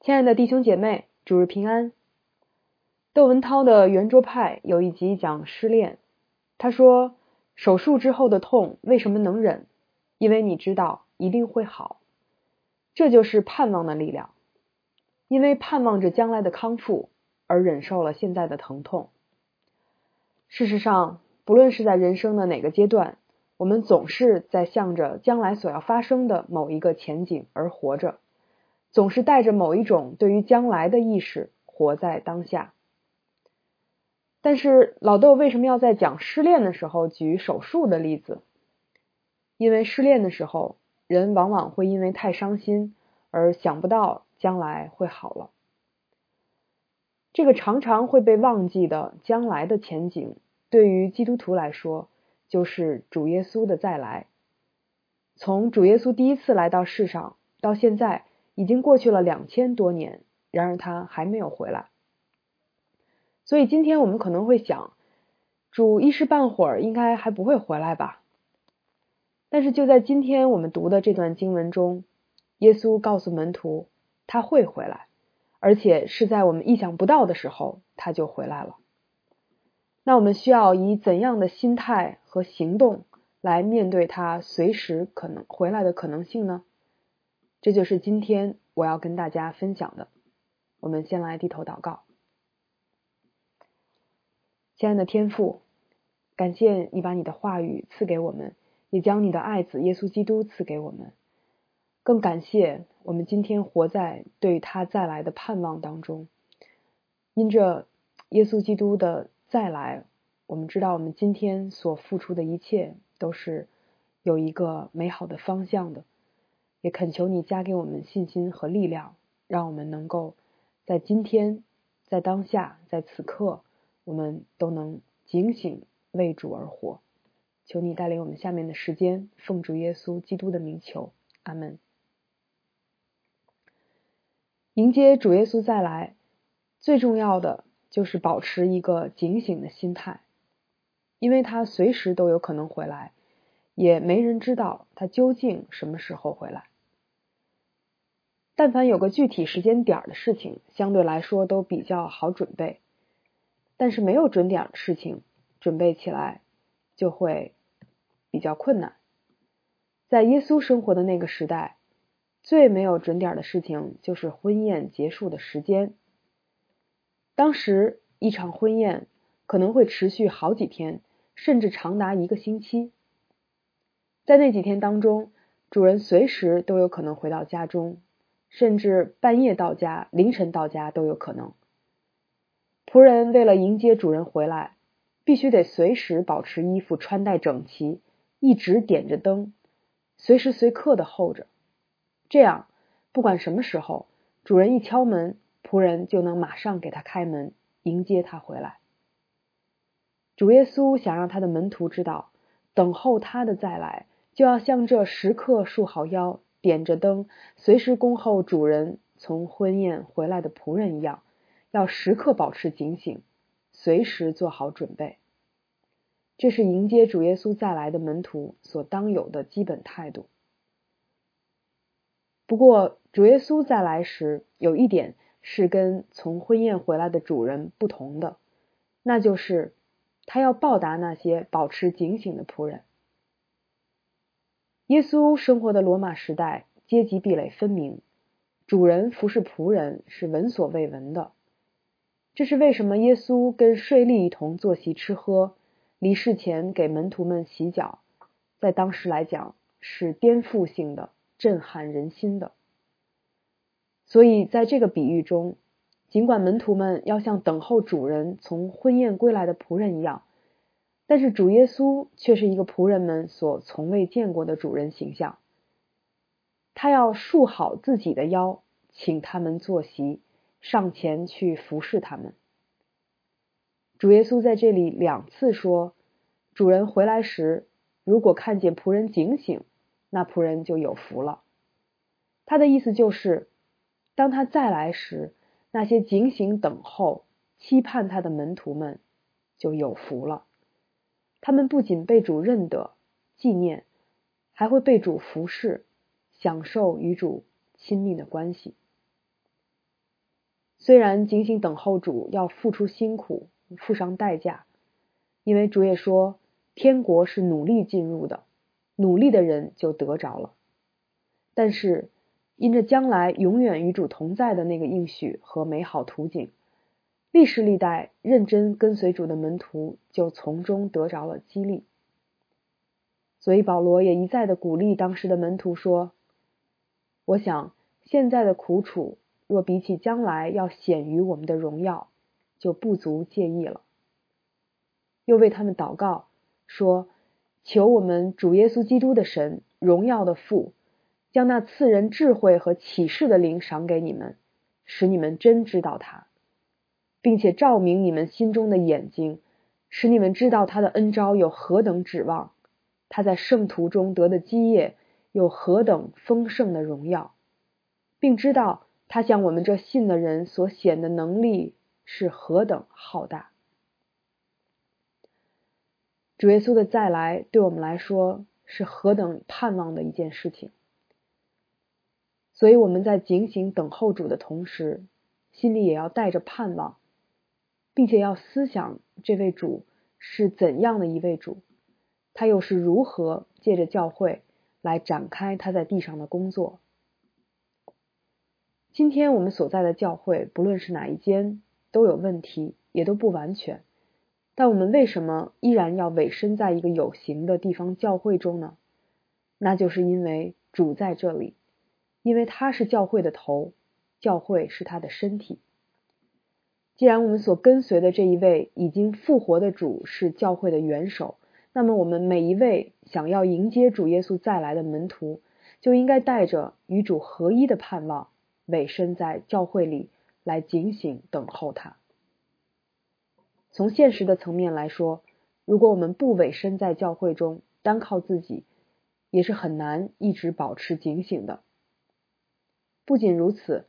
亲爱的弟兄姐妹，主日平安。窦文涛的圆桌派有一集讲失恋，他说：“手术之后的痛为什么能忍？因为你知道一定会好，这就是盼望的力量。因为盼望着将来的康复，而忍受了现在的疼痛。事实上，不论是在人生的哪个阶段，我们总是在向着将来所要发生的某一个前景而活着。”总是带着某一种对于将来的意识活在当下，但是老豆为什么要在讲失恋的时候举手术的例子？因为失恋的时候，人往往会因为太伤心而想不到将来会好了。这个常常会被忘记的将来的前景，对于基督徒来说，就是主耶稣的再来。从主耶稣第一次来到世上到现在。已经过去了两千多年，然而他还没有回来。所以今天我们可能会想，主一时半会儿应该还不会回来吧？但是就在今天我们读的这段经文中，耶稣告诉门徒他会回来，而且是在我们意想不到的时候他就回来了。那我们需要以怎样的心态和行动来面对他随时可能回来的可能性呢？这就是今天我要跟大家分享的。我们先来低头祷告，亲爱的天父，感谢你把你的话语赐给我们，也将你的爱子耶稣基督赐给我们。更感谢我们今天活在对他再来的盼望当中。因着耶稣基督的再来，我们知道我们今天所付出的一切都是有一个美好的方向的。也恳求你加给我们信心和力量，让我们能够在今天、在当下、在此刻，我们都能警醒为主而活。求你带领我们下面的时间，奉主耶稣基督的名求，阿门。迎接主耶稣再来，最重要的就是保持一个警醒的心态，因为他随时都有可能回来，也没人知道他究竟什么时候回来。但凡有个具体时间点的事情，相对来说都比较好准备。但是没有准点的事情，准备起来就会比较困难。在耶稣生活的那个时代，最没有准点的事情就是婚宴结束的时间。当时一场婚宴可能会持续好几天，甚至长达一个星期。在那几天当中，主人随时都有可能回到家中。甚至半夜到家、凌晨到家都有可能。仆人为了迎接主人回来，必须得随时保持衣服穿戴整齐，一直点着灯，随时随刻的候着。这样，不管什么时候，主人一敲门，仆人就能马上给他开门，迎接他回来。主耶稣想让他的门徒知道，等候他的再来，就要像这时刻束好腰。点着灯，随时恭候主人从婚宴回来的仆人一样，要时刻保持警醒，随时做好准备。这是迎接主耶稣再来的门徒所当有的基本态度。不过，主耶稣再来时，有一点是跟从婚宴回来的主人不同的，那就是他要报答那些保持警醒的仆人。耶稣生活的罗马时代，阶级壁垒分明，主人服侍仆人是闻所未闻的。这是为什么？耶稣跟税吏一同坐席吃喝，离世前给门徒们洗脚，在当时来讲是颠覆性的、震撼人心的。所以，在这个比喻中，尽管门徒们要像等候主人从婚宴归来的仆人一样。但是主耶稣却是一个仆人们所从未见过的主人形象，他要束好自己的腰，请他们坐席，上前去服侍他们。主耶稣在这里两次说，主人回来时，如果看见仆人警醒，那仆人就有福了。他的意思就是，当他再来时，那些警醒等候、期盼他的门徒们就有福了。他们不仅被主认得、纪念，还会被主服侍，享受与主亲密的关系。虽然警醒等候主要付出辛苦，付上代价，因为主也说，天国是努力进入的，努力的人就得着了。但是，因着将来永远与主同在的那个应许和美好图景，历世历代认真跟随主的门徒就从中得着了激励。所以保罗也一再的鼓励当时的门徒说：“我想现在的苦楚，若比起将来要显于我们的荣耀，就不足介意了。”又为他们祷告说：“求我们主耶稣基督的神，荣耀的父。”将那赐人智慧和启示的灵赏给你们，使你们真知道他，并且照明你们心中的眼睛，使你们知道他的恩招有何等指望，他在圣徒中得的基业有何等丰盛的荣耀，并知道他向我们这信的人所显的能力是何等浩大。主耶稣的再来对我们来说是何等盼望的一件事情。所以我们在警醒等候主的同时，心里也要带着盼望，并且要思想这位主是怎样的一位主，他又是如何借着教会来展开他在地上的工作。今天我们所在的教会，不论是哪一间，都有问题，也都不完全。但我们为什么依然要委身在一个有形的地方教会中呢？那就是因为主在这里。因为他是教会的头，教会是他的身体。既然我们所跟随的这一位已经复活的主是教会的元首，那么我们每一位想要迎接主耶稣再来的门徒，就应该带着与主合一的盼望，委身在教会里来警醒等候他。从现实的层面来说，如果我们不委身在教会中，单靠自己，也是很难一直保持警醒的。不仅如此，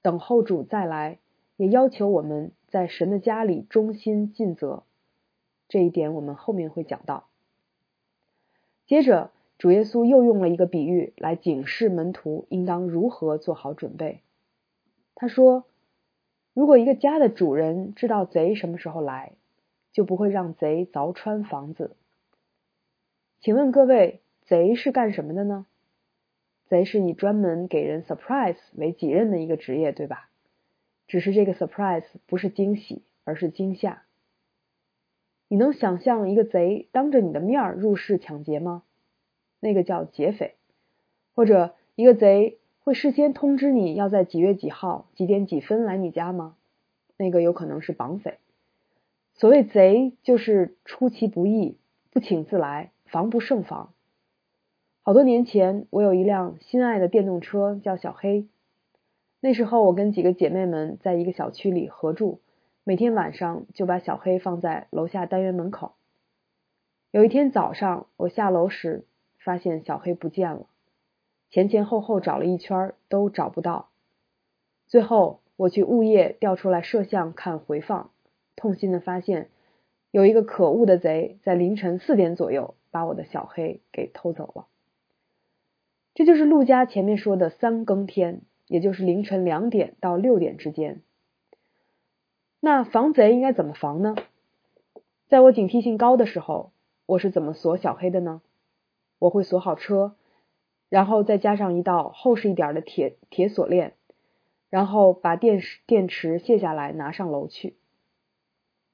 等候主再来，也要求我们在神的家里忠心尽责。这一点我们后面会讲到。接着，主耶稣又用了一个比喻来警示门徒应当如何做好准备。他说：“如果一个家的主人知道贼什么时候来，就不会让贼凿穿房子。请问各位，贼是干什么的呢？”贼是以专门给人 surprise 为己任的一个职业，对吧？只是这个 surprise 不是惊喜，而是惊吓。你能想象一个贼当着你的面入室抢劫吗？那个叫劫匪。或者一个贼会事先通知你要在几月几号几点几分来你家吗？那个有可能是绑匪。所谓贼，就是出其不意、不请自来、防不胜防。好多年前，我有一辆心爱的电动车，叫小黑。那时候，我跟几个姐妹们在一个小区里合住，每天晚上就把小黑放在楼下单元门口。有一天早上，我下楼时发现小黑不见了，前前后后找了一圈都找不到。最后，我去物业调出来摄像看回放，痛心的发现，有一个可恶的贼在凌晨四点左右把我的小黑给偷走了。这就是陆家前面说的三更天，也就是凌晨两点到六点之间。那防贼应该怎么防呢？在我警惕性高的时候，我是怎么锁小黑的呢？我会锁好车，然后再加上一道厚实一点的铁铁锁链，然后把电池电池卸下来拿上楼去。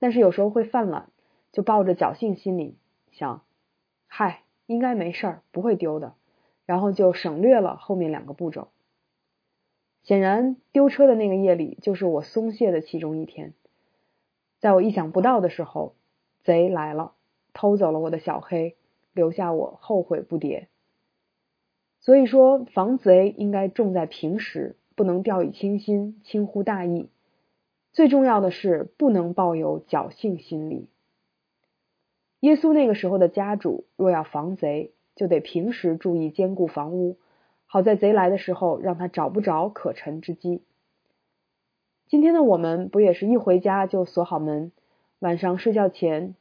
但是有时候会犯懒，就抱着侥幸心理想，嗨，应该没事儿，不会丢的。然后就省略了后面两个步骤。显然，丢车的那个夜里就是我松懈的其中一天。在我意想不到的时候，贼来了，偷走了我的小黑，留下我后悔不迭。所以说，防贼应该重在平时，不能掉以轻心、轻忽大意。最重要的是，不能抱有侥幸心理。耶稣那个时候的家主，若要防贼，就得平时注意坚固房屋，好在贼来的时候让他找不着可乘之机。今天的我们不也是一回家就锁好门，晚上睡觉前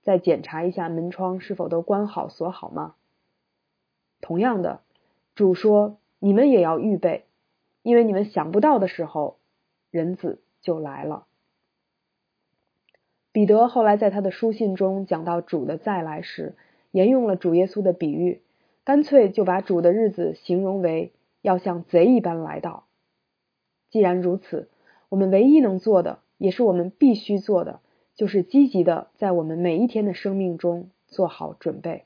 再检查一下门窗是否都关好锁好吗？同样的，主说你们也要预备，因为你们想不到的时候，人子就来了。彼得后来在他的书信中讲到主的再来时，沿用了主耶稣的比喻，干脆就把主的日子形容为要像贼一般来到。既然如此，我们唯一能做的，也是我们必须做的，就是积极的在我们每一天的生命中做好准备，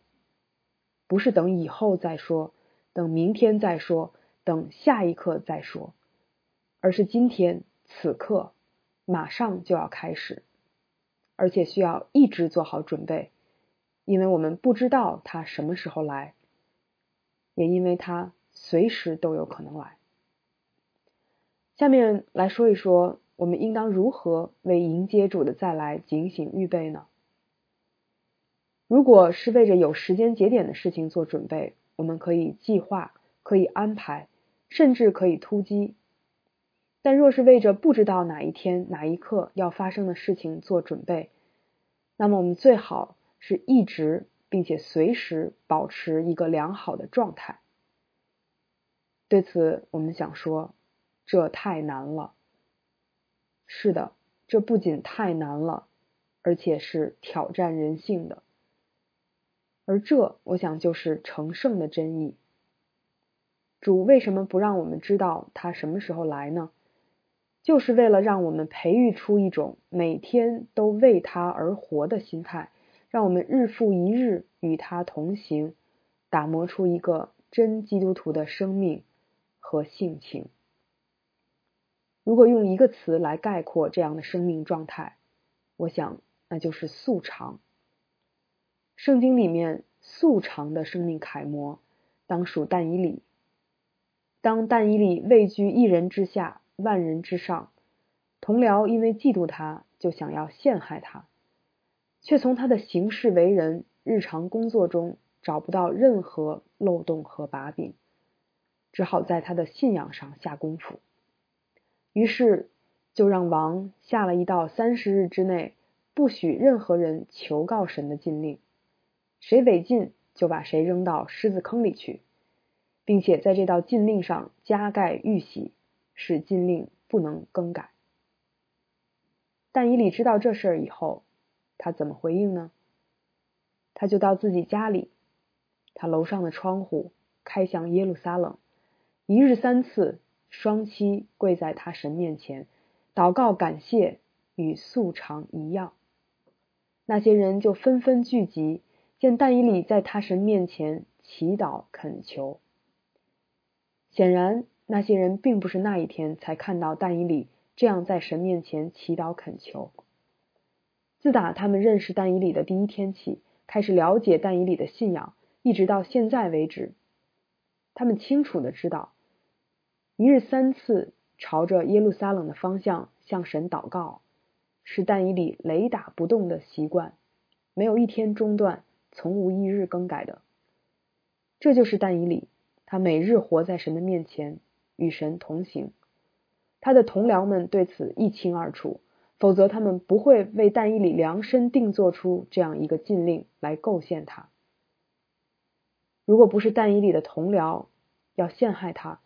不是等以后再说，等明天再说，等下一刻再说。而是今天此刻马上就要开始，而且需要一直做好准备，因为我们不知道他什么时候来，也因为他随时都有可能来。下面来说一说，我们应当如何为迎接主的再来警醒预备呢？如果是为着有时间节点的事情做准备，我们可以计划，可以安排，甚至可以突击。但若是为着不知道哪一天哪一刻要发生的事情做准备，那么我们最好是一直并且随时保持一个良好的状态。对此，我们想说，这太难了。是的，这不仅太难了，而且是挑战人性的。而这，我想就是成圣的真意。主为什么不让我们知道他什么时候来呢？就是为了让我们培育出一种每天都为他而活的心态，让我们日复一日与他同行，打磨出一个真基督徒的生命和性情。如果用一个词来概括这样的生命状态，我想那就是素常。圣经里面素常的生命楷模，当属但以理。当但以理位居一人之下。万人之上，同僚因为嫉妒他，就想要陷害他，却从他的行事为人、日常工作中找不到任何漏洞和把柄，只好在他的信仰上下功夫。于是就让王下了一道三十日之内不许任何人求告神的禁令，谁违禁就把谁扔到狮子坑里去，并且在这道禁令上加盖玉玺。使禁令不能更改。但以理知道这事儿以后，他怎么回应呢？他就到自己家里，他楼上的窗户开向耶路撒冷，一日三次，双膝跪在他神面前，祷告感谢，与素常一样。那些人就纷纷聚集，见但以理在他神面前祈祷恳求。显然。那些人并不是那一天才看到但以理这样在神面前祈祷恳求。自打他们认识但以理的第一天起，开始了解但以理的信仰，一直到现在为止，他们清楚的知道，一日三次朝着耶路撒冷的方向向神祷告，是但以理雷打不动的习惯，没有一天中断，从无一日更改的。这就是但以理，他每日活在神的面前。与神同行，他的同僚们对此一清二楚，否则他们不会为但以理量身定做出这样一个禁令来构陷他。如果不是但以理的同僚要陷害他，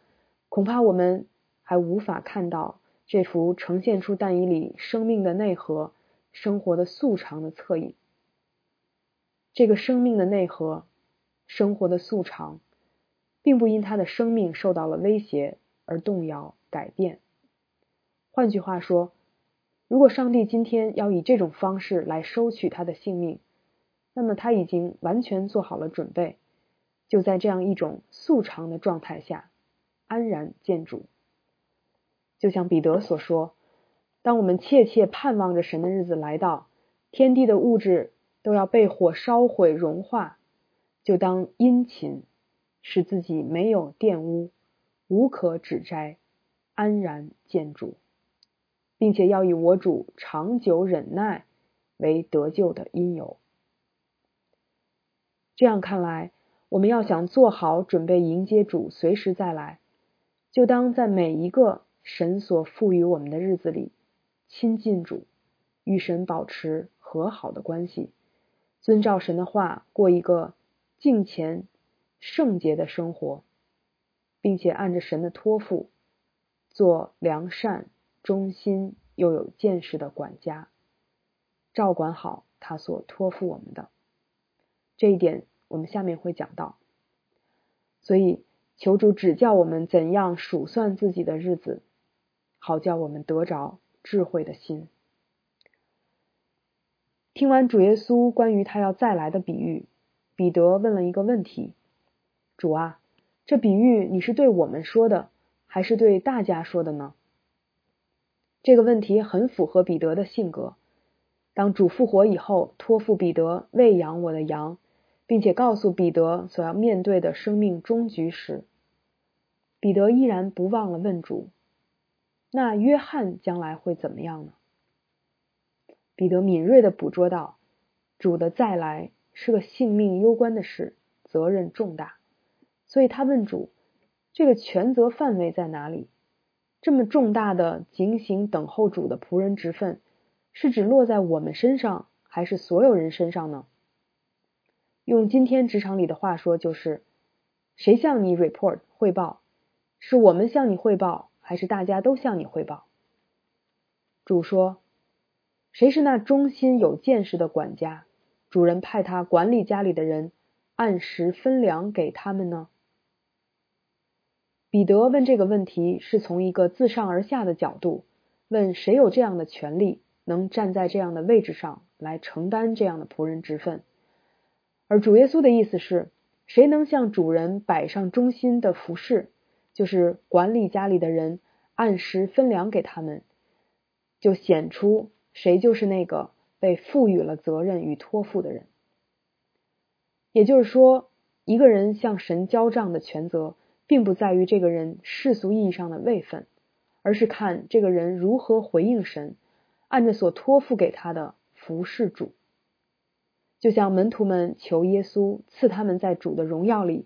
恐怕我们还无法看到这幅呈现出但以理生命的内核、生活的素常的侧影。这个生命的内核、生活的素常，并不因他的生命受到了威胁。而动摇、改变。换句话说，如果上帝今天要以这种方式来收取他的性命，那么他已经完全做好了准备，就在这样一种素常的状态下安然见主。就像彼得所说：“当我们切切盼望着神的日子来到，天地的物质都要被火烧毁融化，就当殷勤，使自己没有玷污。”无可指摘，安然见主，并且要以我主长久忍耐为得救的因由。这样看来，我们要想做好准备迎接主随时再来，就当在每一个神所赋予我们的日子里亲近主，与神保持和好的关系，遵照神的话过一个敬虔圣洁的生活。并且按着神的托付，做良善、忠心、又有见识的管家，照管好他所托付我们的。这一点我们下面会讲到。所以，求主指教我们怎样数算自己的日子，好叫我们得着智慧的心。听完主耶稣关于他要再来的比喻，彼得问了一个问题：“主啊，这比喻你是对我们说的，还是对大家说的呢？”这个问题很符合彼得的性格。当主复活以后，托付彼得喂养我的羊，并且告诉彼得所要面对的生命终局时，彼得依然不忘了问主：“那约翰将来会怎么样呢？”彼得敏锐的捕捉到，主的再来是个性命攸关的事，责任重大，所以他问主：这个权责范围在哪里？这么重大的警醒等候主的仆人职分，是指落在我们身上，还是所有人身上呢？用今天职场里的话说，就是谁向你 report 汇报？是我们向你汇报，还是大家都向你汇报？主说。谁是那忠心有见识的管家？主人派他管理家里的人，按时分粮给他们呢？彼得问这个问题，是从一个自上而下的角度问：谁有这样的权利，能站在这样的位置上来承担这样的仆人职分？而主耶稣的意思是：谁能向主人摆上忠心的服饰，就是管理家里的人，按时分粮给他们，就显出。谁就是那个被赋予了责任与托付的人？也就是说，一个人向神交账的权责，并不在于这个人世俗意义上的位分，而是看这个人如何回应神，按着所托付给他的服侍主。就像门徒们求耶稣赐他们在主的荣耀里，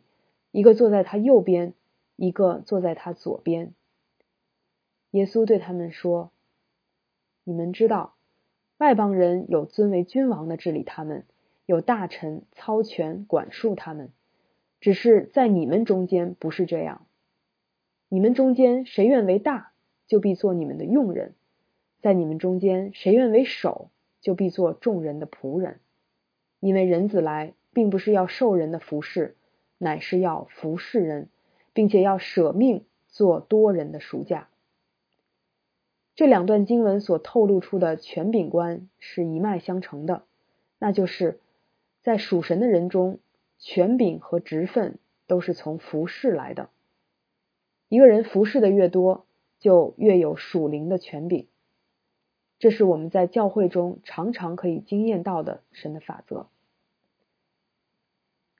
一个坐在他右边，一个坐在他左边。耶稣对他们说：“你们知道。”外邦人有尊为君王的治理他们，有大臣操权管束他们。只是在你们中间不是这样。你们中间谁愿为大，就必做你们的用人；在你们中间谁愿为首，就必做众人的仆人。因为人子来，并不是要受人的服侍，乃是要服侍人，并且要舍命做多人的赎价。这两段经文所透露出的权柄观是一脉相承的，那就是在属神的人中，权柄和职分都是从服侍来的。一个人服侍的越多，就越有属灵的权柄。这是我们在教会中常常可以经验到的神的法则。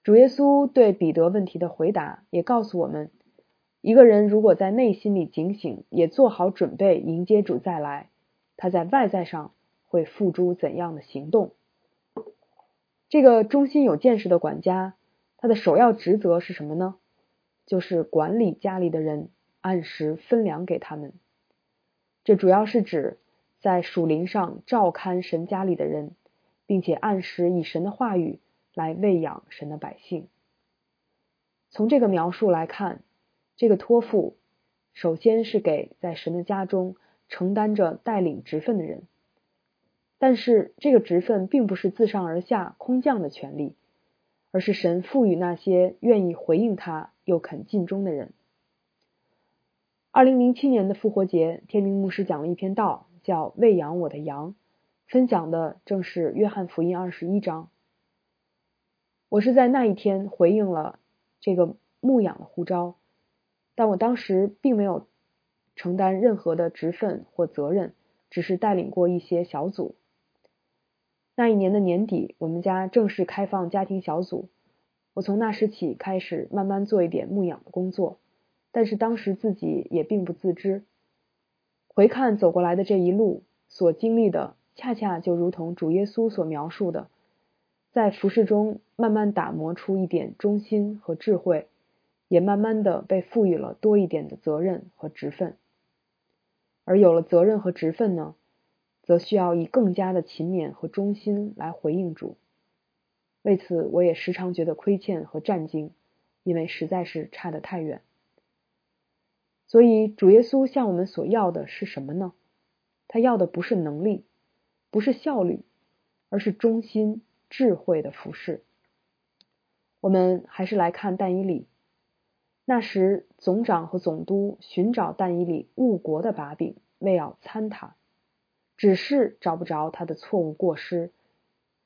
主耶稣对彼得问题的回答也告诉我们。一个人如果在内心里警醒，也做好准备迎接主再来，他在外在上会付诸怎样的行动？这个忠心有见识的管家，他的首要职责是什么呢？就是管理家里的人，按时分粮给他们。这主要是指在属灵上照看神家里的人，并且按时以神的话语来喂养神的百姓。从这个描述来看。这个托付，首先是给在神的家中承担着带领职分的人，但是这个职分并不是自上而下空降的权利，而是神赋予那些愿意回应他又肯尽忠的人。二零零七年的复活节，天明牧师讲了一篇道，叫《喂养我的羊》，分享的正是约翰福音二十一章。我是在那一天回应了这个牧养的呼召。但我当时并没有承担任何的职分或责任，只是带领过一些小组。那一年的年底，我们家正式开放家庭小组，我从那时起开始慢慢做一点牧养的工作，但是当时自己也并不自知。回看走过来的这一路所经历的，恰恰就如同主耶稣所描述的，在服饰中慢慢打磨出一点忠心和智慧。也慢慢的被赋予了多一点的责任和职分，而有了责任和职分呢，则需要以更加的勤勉和忠心来回应主。为此，我也时常觉得亏欠和战兢，因为实在是差得太远。所以，主耶稣向我们所要的是什么呢？他要的不是能力，不是效率，而是忠心、智慧的服侍。我们还是来看但以理。那时，总长和总督寻找但以理误国的把柄，为要参他，只是找不着他的错误过失，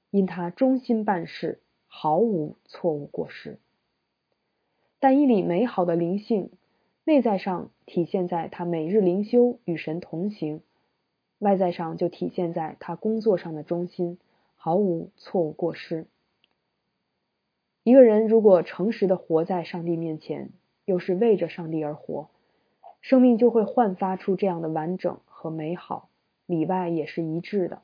因他忠心办事，毫无错误过失。但以理美好的灵性，内在上体现在他每日灵修与神同行，外在上就体现在他工作上的忠心，毫无错误过失。一个人如果诚实的活在上帝面前，又是为着上帝而活，生命就会焕发出这样的完整和美好，里外也是一致的。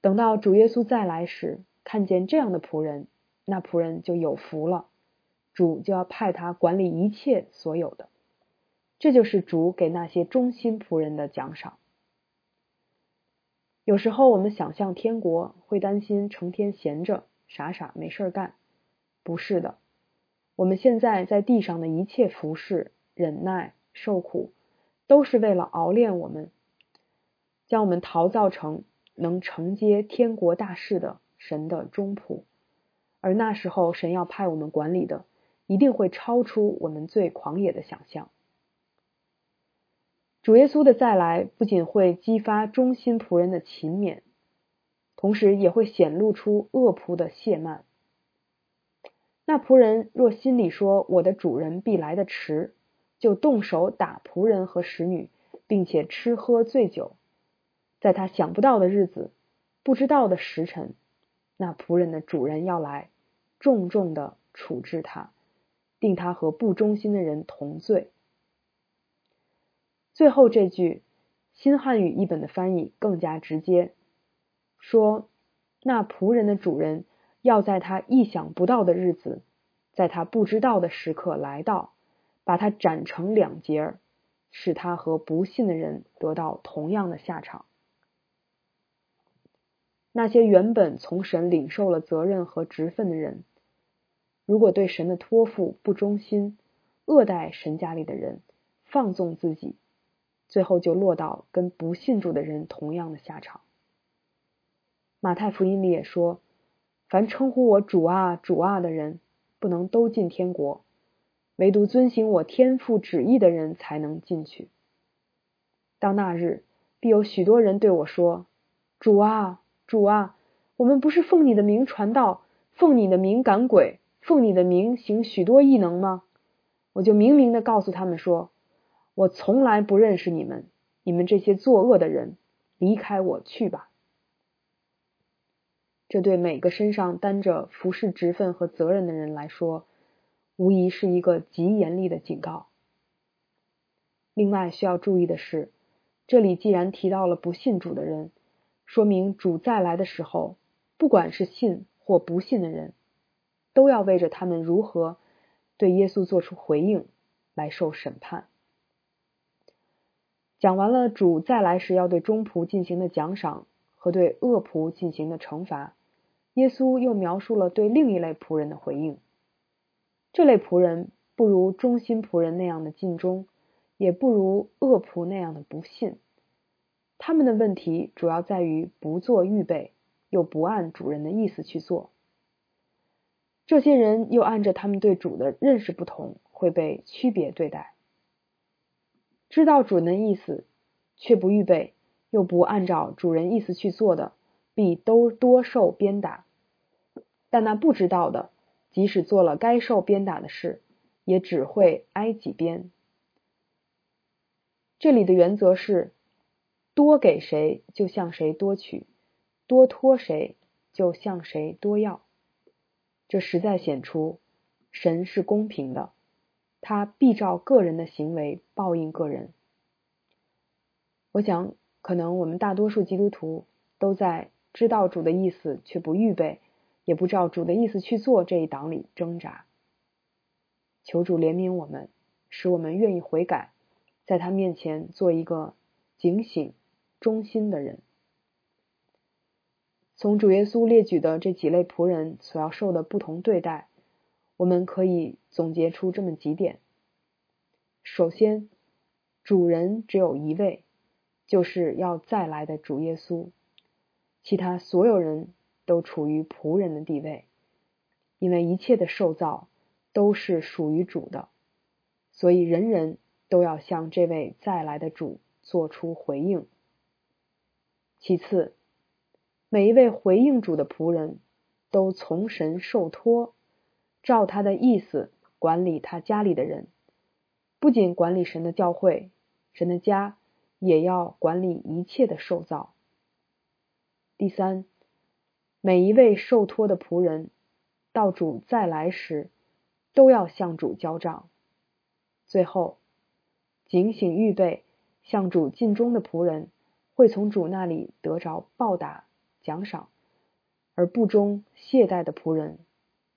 等到主耶稣再来时，看见这样的仆人，那仆人就有福了。主就要派他管理一切所有的，这就是主给那些忠心仆人的奖赏。有时候我们想象天国，会担心成天闲着，傻傻没事干。不是的。我们现在在地上的一切服侍、忍耐、受苦，都是为了熬练我们，将我们陶造成能承接天国大事的神的忠仆。而那时候，神要派我们管理的，一定会超出我们最狂野的想象。主耶稣的再来，不仅会激发忠心仆人的勤勉，同时也会显露出恶仆的懈慢。那仆人若心里说：“我的主人必来的迟”，就动手打仆人和使女，并且吃喝醉酒，在他想不到的日子、不知道的时辰，那仆人的主人要来，重重的处置他，定他和不忠心的人同罪。最后这句新汉语译本的翻译更加直接，说：“那仆人的主人。”要在他意想不到的日子，在他不知道的时刻来到，把他斩成两截，使他和不信的人得到同样的下场。那些原本从神领受了责任和职分的人，如果对神的托付不忠心，恶待神家里的人，放纵自己，最后就落到跟不信主的人同样的下场。马太福音里也说。凡称呼我主啊、主啊的人，不能都进天国；唯独遵行我天父旨意的人，才能进去。到那日，必有许多人对我说：“主啊、主啊，我们不是奉你的名传道，奉你的名赶鬼，奉你的名行许多异能吗？”我就明明的告诉他们说：“我从来不认识你们，你们这些作恶的人，离开我去吧。”这对每个身上担着服侍职分和责任的人来说，无疑是一个极严厉的警告。另外需要注意的是，这里既然提到了不信主的人，说明主再来的时候，不管是信或不信的人，都要为着他们如何对耶稣做出回应来受审判。讲完了主再来时要对中仆进行的奖赏和对恶仆进行的惩罚。耶稣又描述了对另一类仆人的回应。这类仆人不如忠心仆人那样的尽忠，也不如恶仆那样的不信。他们的问题主要在于不做预备，又不按主人的意思去做。这些人又按着他们对主的认识不同，会被区别对待。知道主人的意思，却不预备，又不按照主人意思去做的，必都多受鞭打。但那不知道的，即使做了该受鞭打的事，也只会挨几鞭。这里的原则是：多给谁，就向谁多取；多托谁，就向谁多要。这实在显出神是公平的，他必照个人的行为报应个人。我想，可能我们大多数基督徒都在知道主的意思，却不预备。也不照主的意思去做这一档里挣扎，求主怜悯我们，使我们愿意悔改，在他面前做一个警醒、忠心的人。从主耶稣列举的这几类仆人所要受的不同对待，我们可以总结出这么几点：首先，主人只有一位，就是要再来的主耶稣，其他所有人都处于仆人的地位，因为一切的受造都是属于主的，所以人人都要向这位再来的主做出回应。其次，每一位回应主的仆人都从神受托，照他的意思管理他家里的人，不仅管理神的教会、神的家。也要管理一切的受造。第三，每一位受托的仆人，到主再来时，都要向主交账。最后，警醒预备向主尽忠的仆人，会从主那里得着报答奖赏；而不忠懈怠的仆人，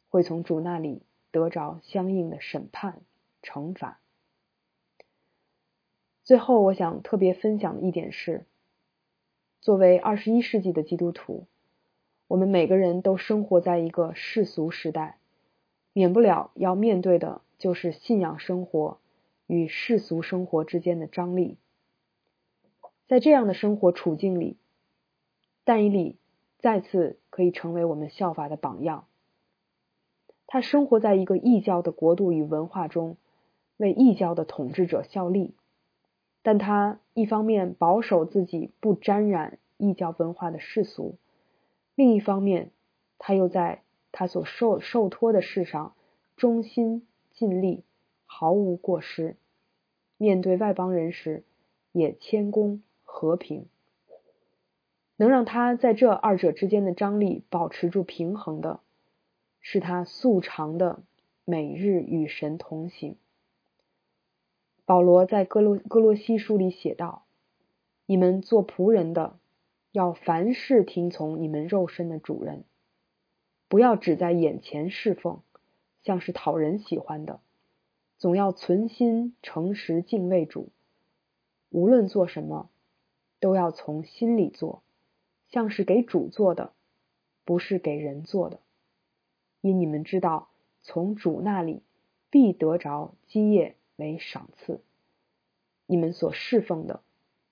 会从主那里得着相应的审判惩罚。最后，我想特别分享的一点是，作为二十一世纪的基督徒，我们每个人都生活在一个世俗时代，免不了要面对的就是信仰生活与世俗生活之间的张力。在这样的生活处境里，但以理再次可以成为我们效法的榜样。他生活在一个异教的国度与文化中，为异教的统治者效力。但他一方面保守自己不沾染异教文化的世俗，另一方面，他又在他所受受托的事上忠心尽力，毫无过失。面对外邦人时，也谦恭和平。能让他在这二者之间的张力保持住平衡的，是他素常的每日与神同行。保罗在哥罗哥罗西书里写道：“你们做仆人的，要凡事听从你们肉身的主人，不要只在眼前侍奉，像是讨人喜欢的，总要存心诚实敬畏主。无论做什么，都要从心里做，像是给主做的，不是给人做的。因你们知道，从主那里必得着基业。”为赏赐，你们所侍奉的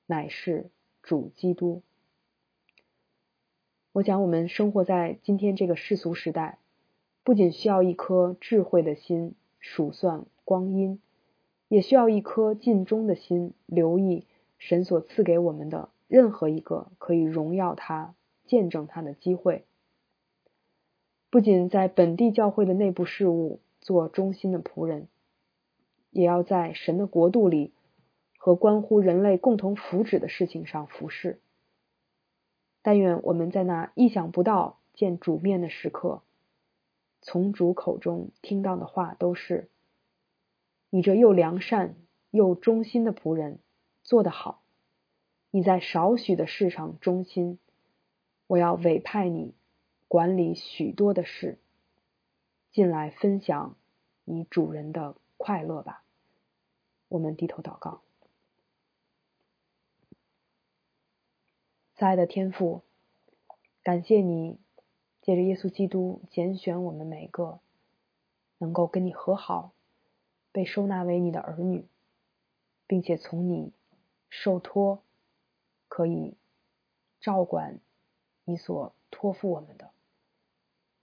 乃是主基督。我想，我们生活在今天这个世俗时代，不仅需要一颗智慧的心数算光阴，也需要一颗尽忠的心，留意神所赐给我们的任何一个可以荣耀他、见证他的机会。不仅在本地教会的内部事务做忠心的仆人。也要在神的国度里和关乎人类共同福祉的事情上服侍。但愿我们在那意想不到见主面的时刻，从主口中听到的话都是：“你这又良善又忠心的仆人，做得好！你在少许的事上忠心，我要委派你管理许多的事，进来分享你主人的快乐吧。”我们低头祷告，亲爱的天父，感谢你借着耶稣基督拣选我们每个，能够跟你和好，被收纳为你的儿女，并且从你受托，可以照管你所托付我们的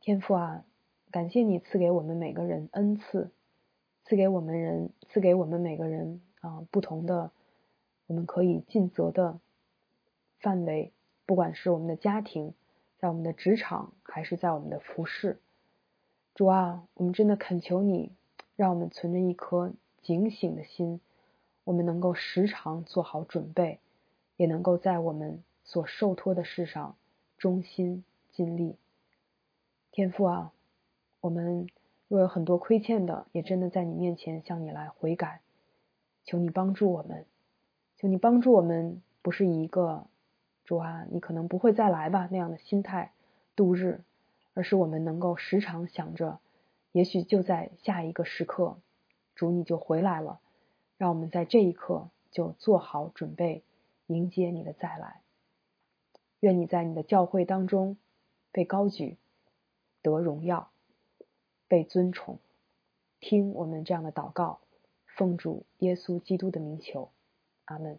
天父啊！感谢你赐给我们每个人恩赐。赐给我们人，赐给我们每个人啊，不同的我们可以尽责的范围，不管是我们的家庭，在我们的职场，还是在我们的服饰。主啊，我们真的恳求你，让我们存着一颗警醒的心，我们能够时常做好准备，也能够在我们所受托的事上忠心尽力。天父啊，我们。若有很多亏欠的，也真的在你面前向你来悔改，求你帮助我们，求你帮助我们，不是以一个主啊，你可能不会再来吧那样的心态度日，而是我们能够时常想着，也许就在下一个时刻，主你就回来了，让我们在这一刻就做好准备迎接你的再来。愿你在你的教会当中被高举，得荣耀。被尊崇，听我们这样的祷告，奉主耶稣基督的名求，阿门。